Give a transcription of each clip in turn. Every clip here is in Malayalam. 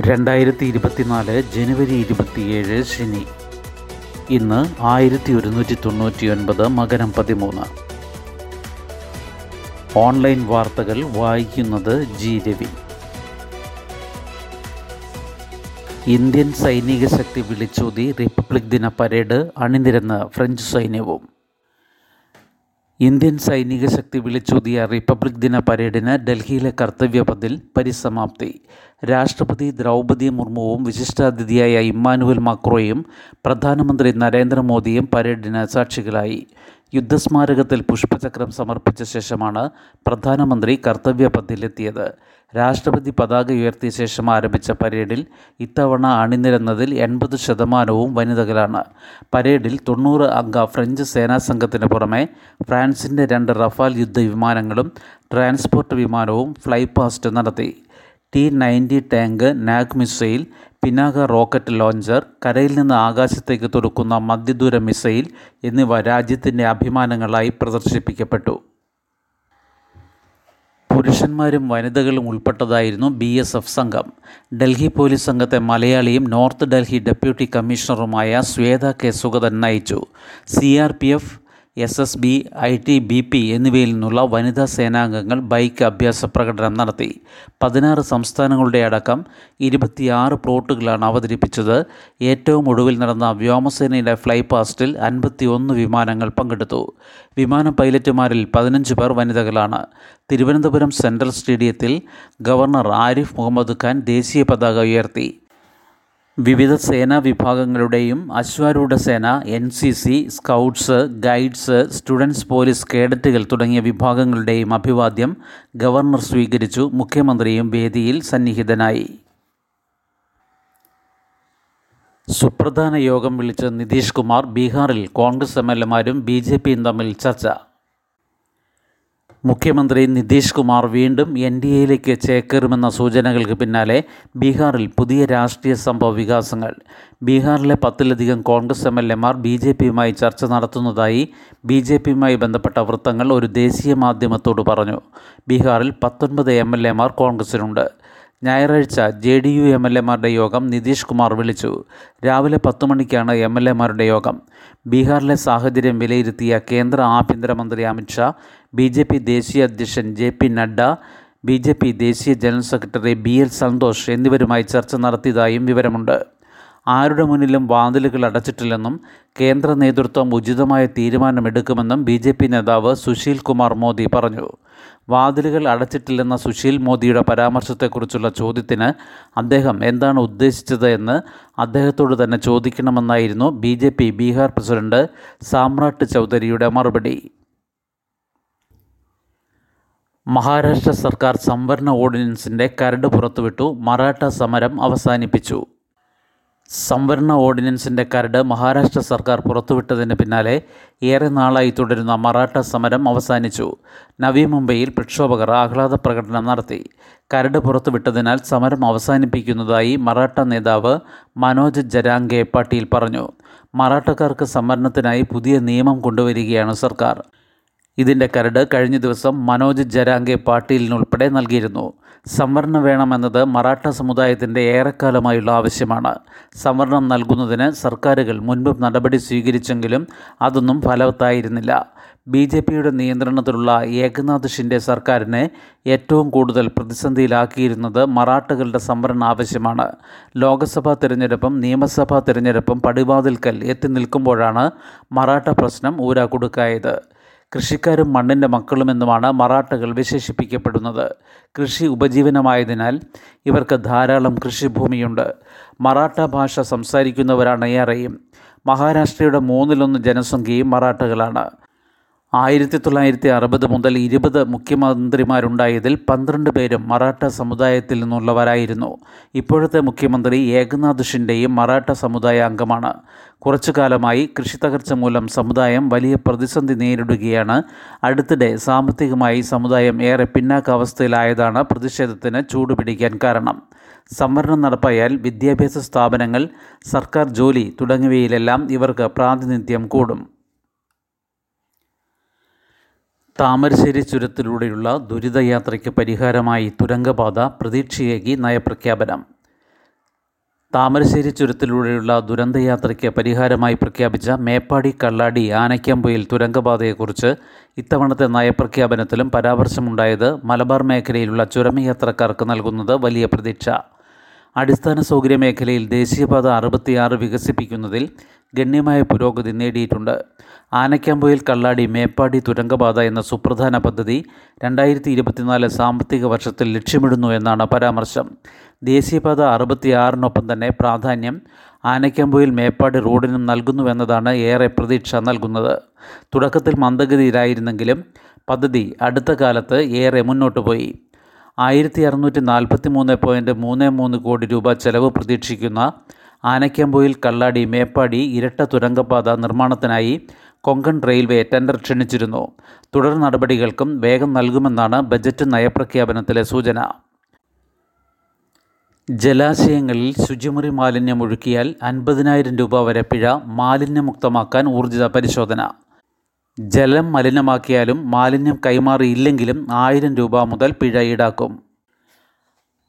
രണ്ടായിരത്തി ഇരുപത്തിനാല് ജനുവരി ഇരുപത്തിയേഴ് ശനി. ഇന്ന് ആയിരത്തി ഒരുന്നൂറ്റി തൊണ്ണൂറ്റി ഒൻപത് മകരം പതിമൂന്ന്. ഓൺലൈൻ വാർത്തകൾ വായിക്കുന്നത് ജി രവി. ഇന്ത്യൻ സൈനിക ശക്തി വിളിച്ചോതി റിപ്പബ്ലിക് ദിന പരേഡ് അണിനിരന്ന് ഫ്രഞ്ച് സൈന്യവും. ഇന്ത്യൻ സൈനിക ശക്തി വിളിച്ചോതിയ റിപ്പബ്ലിക് ദിന പരേഡിന് ഡൽഹിയിലെ കർത്തവ്യപഥിൽ പരിസമാപ്തി. രാഷ്ട്രപതി ദ്രൗപദി മുർമുവും വിശിഷ്ടാതിഥിയായ ഇമ്മാനുവൽ മാക്രോയും പ്രധാനമന്ത്രി നരേന്ദ്രമോദിയും പരേഡിന് സാക്ഷികളായി. യുദ്ധസ്മാരകത്തിൽ പുഷ്പചക്രം സമർപ്പിച്ച ശേഷമാണ് പ്രധാനമന്ത്രി കർത്തവ്യപഥിലെത്തിയത് രാഷ്ട്രപതി പതാക ഉയർത്തിയ ശേഷം ആരംഭിച്ച പരേഡിൽ ഇത്തവണ അണിനിരന്നതിൽ എൺപത് ശതമാനവും വനിതകളാണ്. പരേഡിൽ തൊണ്ണൂറ് അംഗ ഫ്രഞ്ച് സേനാ സംഘത്തിന് പുറമെ ഫ്രാൻസിന്റെ രണ്ട് റഫാൽ യുദ്ധ വിമാനങ്ങളും ട്രാൻസ്പോർട്ട് വിമാനവും ഫ്ലൈപാസ്റ്റ് നടത്തി. T ninety tank Nag missile Pinaka rocket launcher കരയിൽ നിന്ന് ആകാശത്തേക്ക് തുറക്കുന്ന മധ്യദൂര മിസൈൽ എന്നിവ രാജ്യത്തിന്റെ അഭിമാനങ്ങളായി പ്രദർശിപ്പിക്കപ്പെട്ടു. പുരുഷന്മാരും വനിതകളും ഉൾപ്പെട്ടതായിരുന്നു ബി എസ് എഫ് സംഘം. ഡൽഹി പോലീസ് സംഘത്തെ മലയാളിയും നോർത്ത് ഡൽഹി ഡെപ്യൂട്ടി കമ്മീഷണറുമായ ശ്വേത കെ സുഗതൻ നയിച്ചു. C R P F S S B I T B P എന്നിവയിൽ നിന്നുള്ള വനിതാ സേനാംഗങ്ങൾ ബൈക്ക് അഭ്യാസ പ്രകടനം നടത്തി. പതിനാറ് സംസ്ഥാനങ്ങളുടെ അടക്കം ഇരുപത്തിയാറ് പ്ലോട്ടുകളാണ് അവതരിപ്പിച്ചത്. ഏറ്റവും ഒടുവിൽ നടന്ന വ്യോമസേനയുടെ ഫ്ലൈ പാസ്റ്റിൽ അൻപത്തിയൊന്ന് വിമാനങ്ങൾ പങ്കെടുത്തു. വിമാന പൈലറ്റുമാരിൽ പതിനഞ്ച് പേർ വനിതകളാണ്. തിരുവനന്തപുരം സെൻട്രൽ സ്റ്റേഡിയത്തിൽ ഗവർണർ ആരിഫ് മുഹമ്മദ് ഖാൻ ദേശീയ പതാക ഉയർത്തി. വിവിധ സേനാ വിഭാഗങ്ങളുടെയും അശ്വാരൂഢ സേന N C C scouts guides students police കേഡറ്റുകൾ തുടങ്ങിയ വിഭാഗങ്ങളുടെയും അഭിവാദ്യം ഗവർണർ സ്വീകരിച്ചു. മുഖ്യമന്ത്രിയും വേദിയിൽ സന്നിഹിതനായി. സുപ്രധാന യോഗം വിളിച്ച നിതീഷ് കുമാർ ബീഹാറിൽ കോൺഗ്രസ് എം എൽ എമാരും ബി ജെ പിയും തമ്മിൽ ചർച്ച. മുഖ്യമന്ത്രി നിതീഷ് കുമാർ വീണ്ടും എൻ ഡി എയിലേക്ക് ചേക്കേറുമെന്ന സൂചനകൾക്ക് പിന്നാലെ ബീഹാറിൽ പുതിയ രാഷ്ട്രീയ സംഭവ വികാസങ്ങൾ. ബീഹാറിലെ പത്തിലധികം കോൺഗ്രസ് എം എൽ എമാർ ബി ജെ പിയുമായി ചർച്ച നടത്തുന്നതായി ബി ജെ പിയുമായി ബന്ധപ്പെട്ട വൃത്തങ്ങൾ ഒരു ദേശീയ മാധ്യമത്തോട് പറഞ്ഞു. ബീഹാറിൽ പത്തൊൻപത് എം എൽ എമാർ കോൺഗ്രസിനുണ്ട് ഞായറാഴ്ച ജെ ഡി യു എം എൽ എമാരുടെ യോഗം നിതീഷ് കുമാർ വിളിച്ചു. രാവിലെ പത്തു മണിക്കാണ് എം എൽ എമാരുടെ യോഗം. ബീഹാറിലെ സാഹചര്യം വിലയിരുത്തിയ കേന്ദ്ര ആഭ്യന്തരമന്ത്രി അമിത്ഷാ ബി ജെ പി ദേശീയ അധ്യക്ഷൻ J P Nadda B J P ദേശീയ general secretary B L Santhosh എന്നിവരുമായി ചർച്ച നടത്തിയതായും വിവരമുണ്ട്. ആരുടെ മുന്നിലും വാതിലുകൾ അടച്ചിട്ടില്ലെന്നും കേന്ദ്ര നേതൃത്വം ഉചിതമായ തീരുമാനമെടുക്കുമെന്നും ബി ജെ പി നേതാവ് സുശീൽ കുമാർ മോദി പറഞ്ഞു. വാതിലുകൾ അടച്ചിട്ടില്ലെന്ന സുശീൽ മോദിയുടെ പരാമർശത്തെക്കുറിച്ചുള്ള ചോദ്യത്തിന് അദ്ദേഹം എന്താണ് ഉദ്ദേശിച്ചത് എന്ന് അദ്ദേഹത്തോട് തന്നെ ചോദിക്കണമെന്നായിരുന്നു B J P Bihar president Samrat ചൗധരിയുടെ മറുപടി. മഹാരാഷ്ട്ര സർക്കാർ സംവരണ ഓർഡിനൻസിന്റെ കരട് പുറത്തുവിട്ടു. മറാഠ സമരം അവസാനിപ്പിച്ചു. സംവരണ ഓർഡിനൻസിന്റെ കരട് മഹാരാഷ്ട്ര സർക്കാർ പുറത്തുവിട്ടതിന് പിന്നാലെ ഏറെ നാളായി തുടരുന്ന മറാഠ സമരം അവസാനിച്ചു. നവി മുംബൈയിൽ പ്രക്ഷോഭകർ ആഹ്ലാദ പ്രകടനം നടത്തി. കരട് പുറത്തുവിട്ടതിനാൽ സമരം അവസാനിപ്പിക്കുന്നതായി മറാഠ നേതാവ് മനോജ് ജരാംഗെ പാട്ടീൽ പറഞ്ഞു. മറാഠക്കാർക്ക് സംവരണത്തിനായി പുതിയ നിയമം കൊണ്ടുവരികയാണ് സർക്കാർ. ഇതിന്റെ കരട് കഴിഞ്ഞ ദിവസം മനോജ് ജരാംഗെ പാട്ടീലിനുൾപ്പെടെ നൽകിയിരുന്നു. സംവരണം വേണമെന്നത് മറാഠ സമുദായത്തിന്റെ ഏറെക്കാലമായുള്ള ആവശ്യമാണ്. സംവരണം നൽകുന്നതിന് സർക്കാരുകൾ മുൻപ് നടപടി സ്വീകരിച്ചെങ്കിലും അതൊന്നും ഫലവത്തായിരുന്നില്ല. ബി ജെ പിയുടെ നിയന്ത്രണത്തിലുള്ള ഏകനാഥ് ഷിൻഡെ സർക്കാരിനെ ഏറ്റവും കൂടുതൽ പ്രതിസന്ധിയിലാക്കിയിരുന്നത് മറാഠകളുടെ സംവരണ ആവശ്യമാണ്. ലോക്സഭാ തിരഞ്ഞെടുപ്പും നിയമസഭാ തിരഞ്ഞെടുപ്പും പടിവാതിൽക്കൽ എത്തി നിൽക്കുമ്പോഴാണ് മറാഠ പ്രശ്നം ഊരാക്കുടുക്കായത് കൃഷിക്കാരും മണ്ണിന്റെ മക്കളുമെന്നുമാണ് മറാഠകൾ വിശേഷിപ്പിക്കപ്പെടുന്നത്. കൃഷി ഉപജീവനമായതിനാൽ ഇവർക്ക് ധാരാളം കൃഷിഭൂമിയുണ്ട്. മറാഠ ഭാഷ സംസാരിക്കുന്നവരാണ് ഏറെയും. മഹാരാഷ്ട്രയുടെ മൂന്നിലൊന്ന് ജനസംഖ്യയും മറാഠകളാണ്. ആയിരത്തി തൊള്ളായിരത്തി അറുപത് മുതൽ ഇരുപത് മുഖ്യമന്ത്രിമാരുണ്ടായതിൽ പന്ത്രണ്ട് പേരും മറാഠ സമുദായത്തിൽ നിന്നുള്ളവരായിരുന്നു. ഇപ്പോഴത്തെ മുഖ്യമന്ത്രി ഏകനാഥ് ഷിൻഡെയും മറാഠ സമുദായ അംഗമാണ്. കുറച്ചു കാലമായി കൃഷി തകർച്ച മൂലം സമുദായം വലിയ പ്രതിസന്ധി നേരിടുകയാണ്. അടുത്തിടെ സാമ്പത്തികമായി സമുദായം ഏറെ പിന്നാക്കാവസ്ഥയിലായതാണ് പ്രതിഷേധത്തിന് ചൂടുപിടിക്കാൻ കാരണം. സംവരണം നടപ്പായാൽ വിദ്യാഭ്യാസ സ്ഥാപനങ്ങൾ സർക്കാർ ജോലി തുടങ്ങിയവയിലെല്ലാം ഇവർക്ക് പ്രാതിനിധ്യം കൂടും. താമരശ്ശേരി ചുരത്തിലൂടെയുള്ള ദുരിതയാത്രയ്ക്ക് പരിഹാരമായി തുരങ്കപാത പ്രതീക്ഷയേകി നയപ്രഖ്യാപനം. താമരശ്ശേരി ചുരത്തിലൂടെയുള്ള ദുരന്തയാത്രയ്ക്ക് പരിഹാരമായി പ്രഖ്യാപിച്ച മേപ്പാടി കള്ളാടി ആനയ്ക്കമ്പയിൽ തുരങ്കപാതയെക്കുറിച്ച് ഇത്തവണത്തെ നയപ്രഖ്യാപനത്തിലും പരാമർശമുണ്ടായത് മലബാർ മേഖലയിലുള്ള ചുരമയാത്രക്കാർക്ക് നൽകുന്നത് വലിയ പ്രതീക്ഷ. അടിസ്ഥാന സൗകര്യ മേഖലയിൽ ദേശീയപാത അറുപത്തിയാറ് വികസിപ്പിക്കുന്നതിൽ ഗണ്യമായ പുരോഗതി നേടിയിട്ടുണ്ട്. ആനക്കാമ്പുയിൽ കള്ളാടി മേപ്പാടി തുരങ്കപാത എന്ന സുപ്രധാന പദ്ധതി രണ്ടായിരത്തി ഇരുപത്തിനാല് സാമ്പത്തിക വർഷത്തിൽ ലക്ഷ്യമിടുന്നു എന്നാണ് പരാമർശം. ദേശീയപാത അറുപത്തിയാറിനൊപ്പം തന്നെ പ്രാധാന്യം ആനക്കാമ്പുയിൽ മേപ്പാടി റോഡിനും നൽകുന്നുവെന്നതാണ് ഏറെ പ്രതീക്ഷ നൽകുന്നത്. തുടക്കത്തിൽ മന്ദഗതിയിലായിരുന്നെങ്കിലും പദ്ധതി അടുത്ത കാലത്ത് ഏറെ മുന്നോട്ട് പോയി. ആയിരത്തി അറുന്നൂറ്റി നാൽപ്പത്തി മൂന്ന് പോയിന്റ് മൂന്ന് മൂന്ന് കോടി രൂപ ചെലവ് പ്രതീക്ഷിക്കുന്ന ആനക്കാമ്പൊയിൽ കള്ളാടി മേപ്പാടി ഇരട്ട തുരങ്കപാത നിർമ്മാണത്തിനായി കൊങ്കൺ റെയിൽവേ ടെൻഡർ ക്ഷണിച്ചിരുന്നു. തുടർ നടപടികൾക്കും വേഗം നൽകുമെന്നാണ് ബജറ്റ് നയപ്രഖ്യാപനത്തിലെ സൂചന. ജലാശയങ്ങളിൽ ശുചിമുറി മാലിന്യം ഒഴുക്കിയാൽ അൻപതിനായിരം രൂപ വരെ പിഴ മാലിന്യമുക്തമാക്കാൻ ഊർജിത പരിശോധന. ജലം മലിനമാക്കിയാലും മാലിന്യം കൈമാറിയില്ലെങ്കിലും ആയിരം രൂപ മുതൽ പിഴ ഈടാക്കും.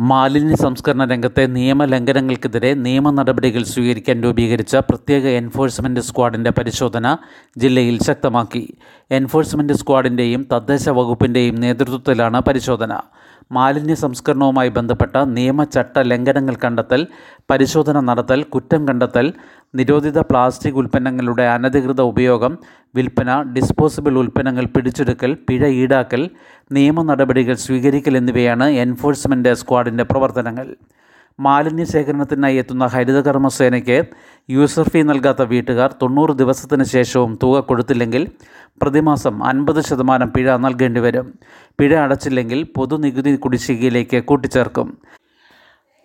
മാലിന്യ സംസ്കരണ രംഗത്തെ നിയമലംഘനങ്ങൾക്കെതിരെ നിയമ നടപടികൾ സ്വീകരിക്കാൻ രൂപീകരിച്ച പ്രത്യേക എൻഫോഴ്സ്മെന്റ് സ്ക്വാഡിന്റെ പരിശോധന ജില്ലയിൽ ശക്തമാക്കി. എൻഫോഴ്സ്മെന്റ് സ്ക്വാഡിന്റെയും തദ്ദേശ വകുപ്പിന്റെയും നേതൃത്വത്തിലാണ് പരിശോധന. മാലിന്യ സംസ്കരണവുമായി ബന്ധപ്പെട്ട നിയമചട്ട ലംഘനങ്ങൾ കണ്ടെത്തൽ പരിശോധന നടത്തൽ കുറ്റം കണ്ടെത്തൽ നിരോധിത പ്ലാസ്റ്റിക് ഉൽപ്പന്നങ്ങളുടെ അനധികൃത ഉപയോഗം വിൽപ്പന ഡിസ്പോസിബിൾ ഉൽപ്പന്നങ്ങൾ പിടിച്ചെടുക്കൽ പിഴ ഈടാക്കൽ നിയമ നടപടികൾ സ്വീകരിക്കൽ എന്നിവയാണ് എൻഫോഴ്സ്മെന്റ് സ്ക്വാഡിന്റെ പ്രവർത്തനങ്ങൾ. മാലിന്യ ശേഖരണത്തിനായി എത്തുന്ന ഹരിതകർമ്മസേനയ്ക്ക് യൂസർ ഫീ നൽകാത്ത വീട്ടുകാർ തൊണ്ണൂറ് ദിവസത്തിന് ശേഷവും തുക കൊടുത്തില്ലെങ്കിൽ പ്രതിമാസം അൻപത് ശതമാനം പിഴ നൽകേണ്ടി വരും പിഴ അടച്ചില്ലെങ്കിൽ പൊതുനികുതി കുടിശ്ശികയിലേക്ക് കൂട്ടിച്ചേർക്കും.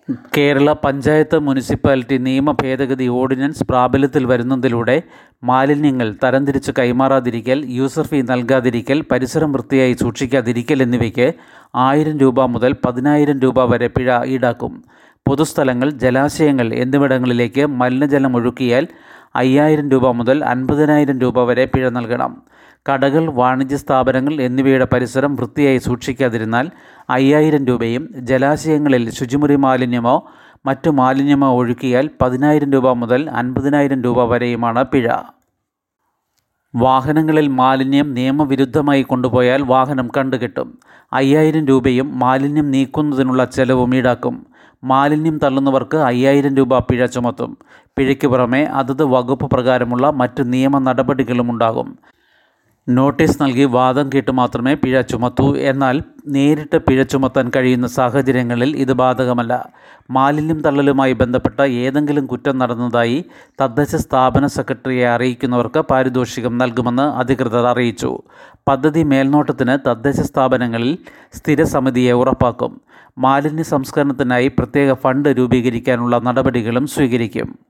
കേരള പഞ്ചായത്ത് മുനിസിപ്പാലിറ്റി നിയമ ഭേദഗതി ഓർഡിനൻസ് പ്രാബല്യത്തിൽ വരുന്നതിലൂടെ മാലിന്യങ്ങൾ തരംതിരിച്ച് കൈമാറാതിരിക്കൽ യൂസർ ഫീ നൽകാതിരിക്കൽ പരിസരം വൃത്തിയായി സൂക്ഷിക്കാതിരിക്കൽ എന്നിവയ്ക്ക് ആയിരം രൂപ മുതൽ പതിനായിരം രൂപ വരെ പിഴ ഈടാക്കും. പൊതുസ്ഥലങ്ങൾ ജലാശയങ്ങൾ എന്നിവിടങ്ങളിലേക്ക് മലിനജലം ഒഴുക്കിയാൽ അയ്യായിരം രൂപ മുതൽ അൻപതിനായിരം രൂപ വരെ പിഴ നൽകണം. കടകൾ വാണിജ്യ സ്ഥാപനങ്ങൾ എന്നിവയുടെ പരിസരം വൃത്തിയായി സൂക്ഷിക്കാതിരുന്നാൽ അയ്യായിരം രൂപയും ജലാശയങ്ങളിൽ ശുചിമുറി മാലിന്യമോ മറ്റു മാലിന്യമോ ഒഴുക്കിയാൽ പതിനായിരം രൂപ മുതൽ അൻപതിനായിരം രൂപ വരെയുമാണ് പിഴ. വാഹനങ്ങളിൽ മാലിന്യം നിയമവിരുദ്ധമായി കൊണ്ടുപോയാൽ വാഹനം കണ്ടുകെട്ടും. അയ്യായിരം രൂപയും മാലിന്യം നീക്കുന്നതിനുള്ള ചെലവും ഈടാക്കും. മാലിന്യം തള്ളുന്നവർക്ക് അയ്യായിരം രൂപ പിഴ ചുമത്തും. പിഴയ്ക്ക് പുറമെ അതത് വകുപ്പ് പ്രകാരമുള്ള മറ്റ് നിയമ നടപടികളും ഉണ്ടാകും നോട്ടീസ് നൽകി വാദം കേട്ട് മാത്രമേ പിഴ ചുമത്തൂ. എന്നാൽ നേരിട്ട് പിഴ ചുമത്താൻ കഴിയുന്ന സാഹചര്യങ്ങളിൽ ഇത് ബാധകമല്ല. മാലിന്യം തള്ളലുമായി ബന്ധപ്പെട്ട ഏതെങ്കിലും കുറ്റം നടന്നതായി തദ്ദേശ സ്ഥാപന സെക്രട്ടറിയെ അറിയിക്കുന്നവർക്ക് പാരിതോഷികം നൽകുമെന്ന് അധികൃതർ അറിയിച്ചു. പദ്ധതി മേൽനോട്ടത്തിന് തദ്ദേശ സ്ഥാപനങ്ങളിൽ സ്ഥിര സമിതിയെ ഉറപ്പാക്കും. മാലിന്യ സംസ്കരണത്തിനായി പ്രത്യേക ഫണ്ട് രൂപീകരിക്കാനുള്ള നടപടികളും സ്വീകരിക്കും.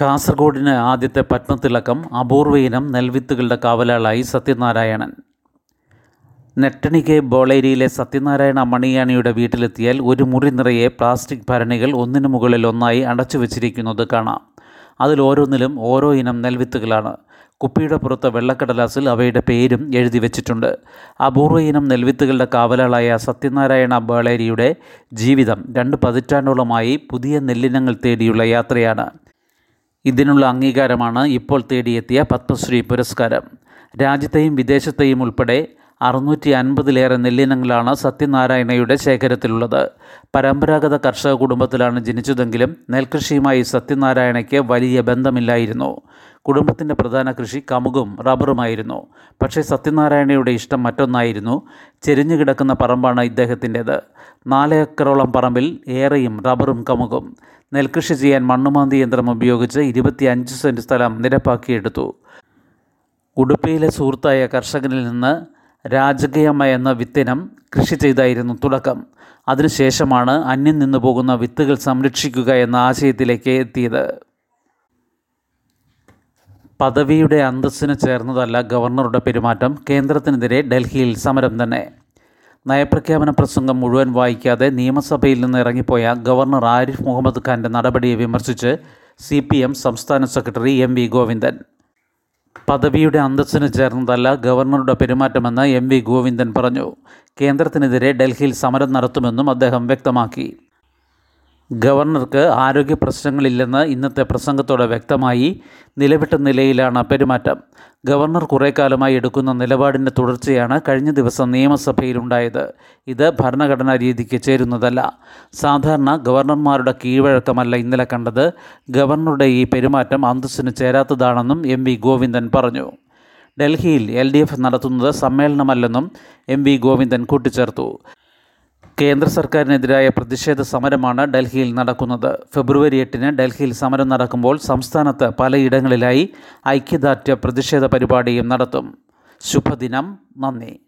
കാസർഗോഡിന് ആദ്യത്തെ പത്മത്തിളക്കം അപൂർവ ഇനം നെൽവിത്തുകളുടെ കാവലാളായി സത്യനാരായണൻ. നെട്ടണിക്ക് ബോളേരിയിലെ സത്യനാരായണ മണിയാണിയുടെ വീട്ടിലെത്തിയാൽ ഒരു മുറി നിറയെ പ്ലാസ്റ്റിക് ഭരണികൾ ഒന്നിനു മുകളിൽ ഒന്നായി അടച്ചു വച്ചിരിക്കുന്നത് കാണാം. അതിൽ ഓരോന്നിലും ഓരോ ഇനം നെൽവിത്തുകളാണ്. കുപ്പിയുടെ പുറത്ത് വെള്ളക്കടലാസിൽ അവയുടെ പേരും എഴുതി വെച്ചിട്ടുണ്ട്. അപൂർവ ഇനം നെൽവിത്തുകളുടെ കാവലാളായ സത്യനാരായണ ബേളേരിയുടെ ജീവിതം രണ്ട് പതിറ്റാണ്ടോളമായി പുതിയ നെല്ലിനങ്ങൾ തേടിയുള്ള യാത്രയാണ്. ഇതിനുള്ള അംഗീകാരമാണ് ഇപ്പോൾ തേടിയെത്തിയ പത്മശ്രീ പുരസ്കാരം. രാജ്യത്തെയും വിദേശത്തെയും ഉൾപ്പെടെ അറുന്നൂറ്റി അൻപതിലേറെ നെല്ലിനങ്ങളാണ് സത്യനാരായണയുടെ ശേഖരത്തിലുള്ളത്. പരമ്പരാഗത കർഷക കുടുംബത്തിലാണ് ജനിച്ചതെങ്കിലും നെൽകൃഷിയുമായി സത്യനാരായണയ്ക്ക് വലിയ ബന്ധമില്ലായിരുന്നു. കുടുംബത്തിന്റെ പ്രധാന കൃഷി കമുകും റബ്ബറുമായിരുന്നു. പക്ഷേ സത്യനാരായണയുടെ ഇഷ്ടം മറ്റൊന്നായിരുന്നു. ചെരിഞ്ഞു കിടക്കുന്ന പറമ്പാണ് ഇദ്ദേഹത്തിന്റേത്. നാല് ഏക്കറോളം പറമ്പിൽ ഏറെയും റബ്ബറും കമുകും. നെൽകൃഷി ചെയ്യാൻ മണ്ണുമാന്തി യന്ത്രം ഉപയോഗിച്ച് ഇരുപത്തിയഞ്ച് സെന്റ് സ്ഥലം നിരപ്പാക്കിയെടുത്തു. ഉടുപ്പിയിലെ സുഹൃത്തായ കർഷകനിൽ നിന്ന് രാജകീയമ്മ എന്ന വിത്തിനം കൃഷി ചെയ്തായിരുന്നു തുടക്കം. അതിനുശേഷമാണ് അന്യം നിന്നു പോകുന്ന വിത്തുകൾ സംരക്ഷിക്കുക എന്ന ആശയത്തിലേക്ക് എത്തിയത്. പദവിയുടെ അന്തസ്സിന് ചേർന്നതല്ല ഗവർണറുടെ പെരുമാറ്റം. കേന്ദ്രത്തിനെതിരെ ഡൽഹിയിൽ സമരം തന്നെ. നയപ്രഖ്യാപന പ്രസംഗം മുഴുവൻ വായിക്കാതെ നിയമസഭയിൽ നിന്ന് ഇറങ്ങിപ്പോയ ഗവർണർ ആരിഫ് മുഹമ്മദ് ഖാന്റെ നടപടിയെ വിമർശിച്ച് സി പി എം സംസ്ഥാന സെക്രട്ടറി എം വി ഗോവിന്ദൻ. പദവിയുടെ അന്തസ്സിന് ചേർന്നതല്ല ഗവർണറുടെ പെരുമാറ്റമെന്ന് എം വി ഗോവിന്ദൻ പറഞ്ഞു. കേന്ദ്രത്തിനെതിരെ ഡൽഹിയിൽ സമരം നടത്തുമെന്നും അദ്ദേഹം വ്യക്തമാക്കി. ഗവർണർക്ക് ആരോഗ്യ പ്രശ്നങ്ങളില്ലെന്ന് ഇന്നത്തെ പ്രസംഗത്തോടെ വ്യക്തമായി നിലവിട്ട നിലയിലാണ് പെരുമാറ്റം. ഗവർണർ കുറേ കാലമായി എടുക്കുന്ന നിലപാടിന്റെ തുടർച്ചയാണ് കഴിഞ്ഞ ദിവസം നിയമസഭയിലുണ്ടായത്. ഇത് ഭരണഘടനാ രീതിക്ക് ചേരുന്നതല്ല. സാധാരണ ഗവർണർമാരുടെ കീഴ്വഴക്കമല്ല ഇന്നലെ കണ്ടത്. ഗവർണറുടെ ഈ പെരുമാറ്റം അന്തസ്സിന് ചേരാത്തതാണെന്നും എം വി ഗോവിന്ദൻ പറഞ്ഞു. ഡൽഹിയിൽ എൽ ഡി എഫ് നടത്തുന്നത് സമ്മേളനമല്ലെന്നും എം വി ഗോവിന്ദൻ കൂട്ടിച്ചേർത്തു. കേന്ദ്ര സർക്കാരിനെതിരായ പ്രതിഷേധ സമരമാണ് ഡൽഹിയിൽ നടക്കുന്നത്. ഫെബ്രുവരി എട്ടിന് ഡൽഹിയിൽ സമരം നടക്കുമ്പോൾ സംസ്ഥാനത്ത് പലയിടങ്ങളിലായി ഐക്യദാർഢ്യ പ്രതിഷേധ പരിപാടിയും നടത്തും. ശുഭദിനം. നന്ദി.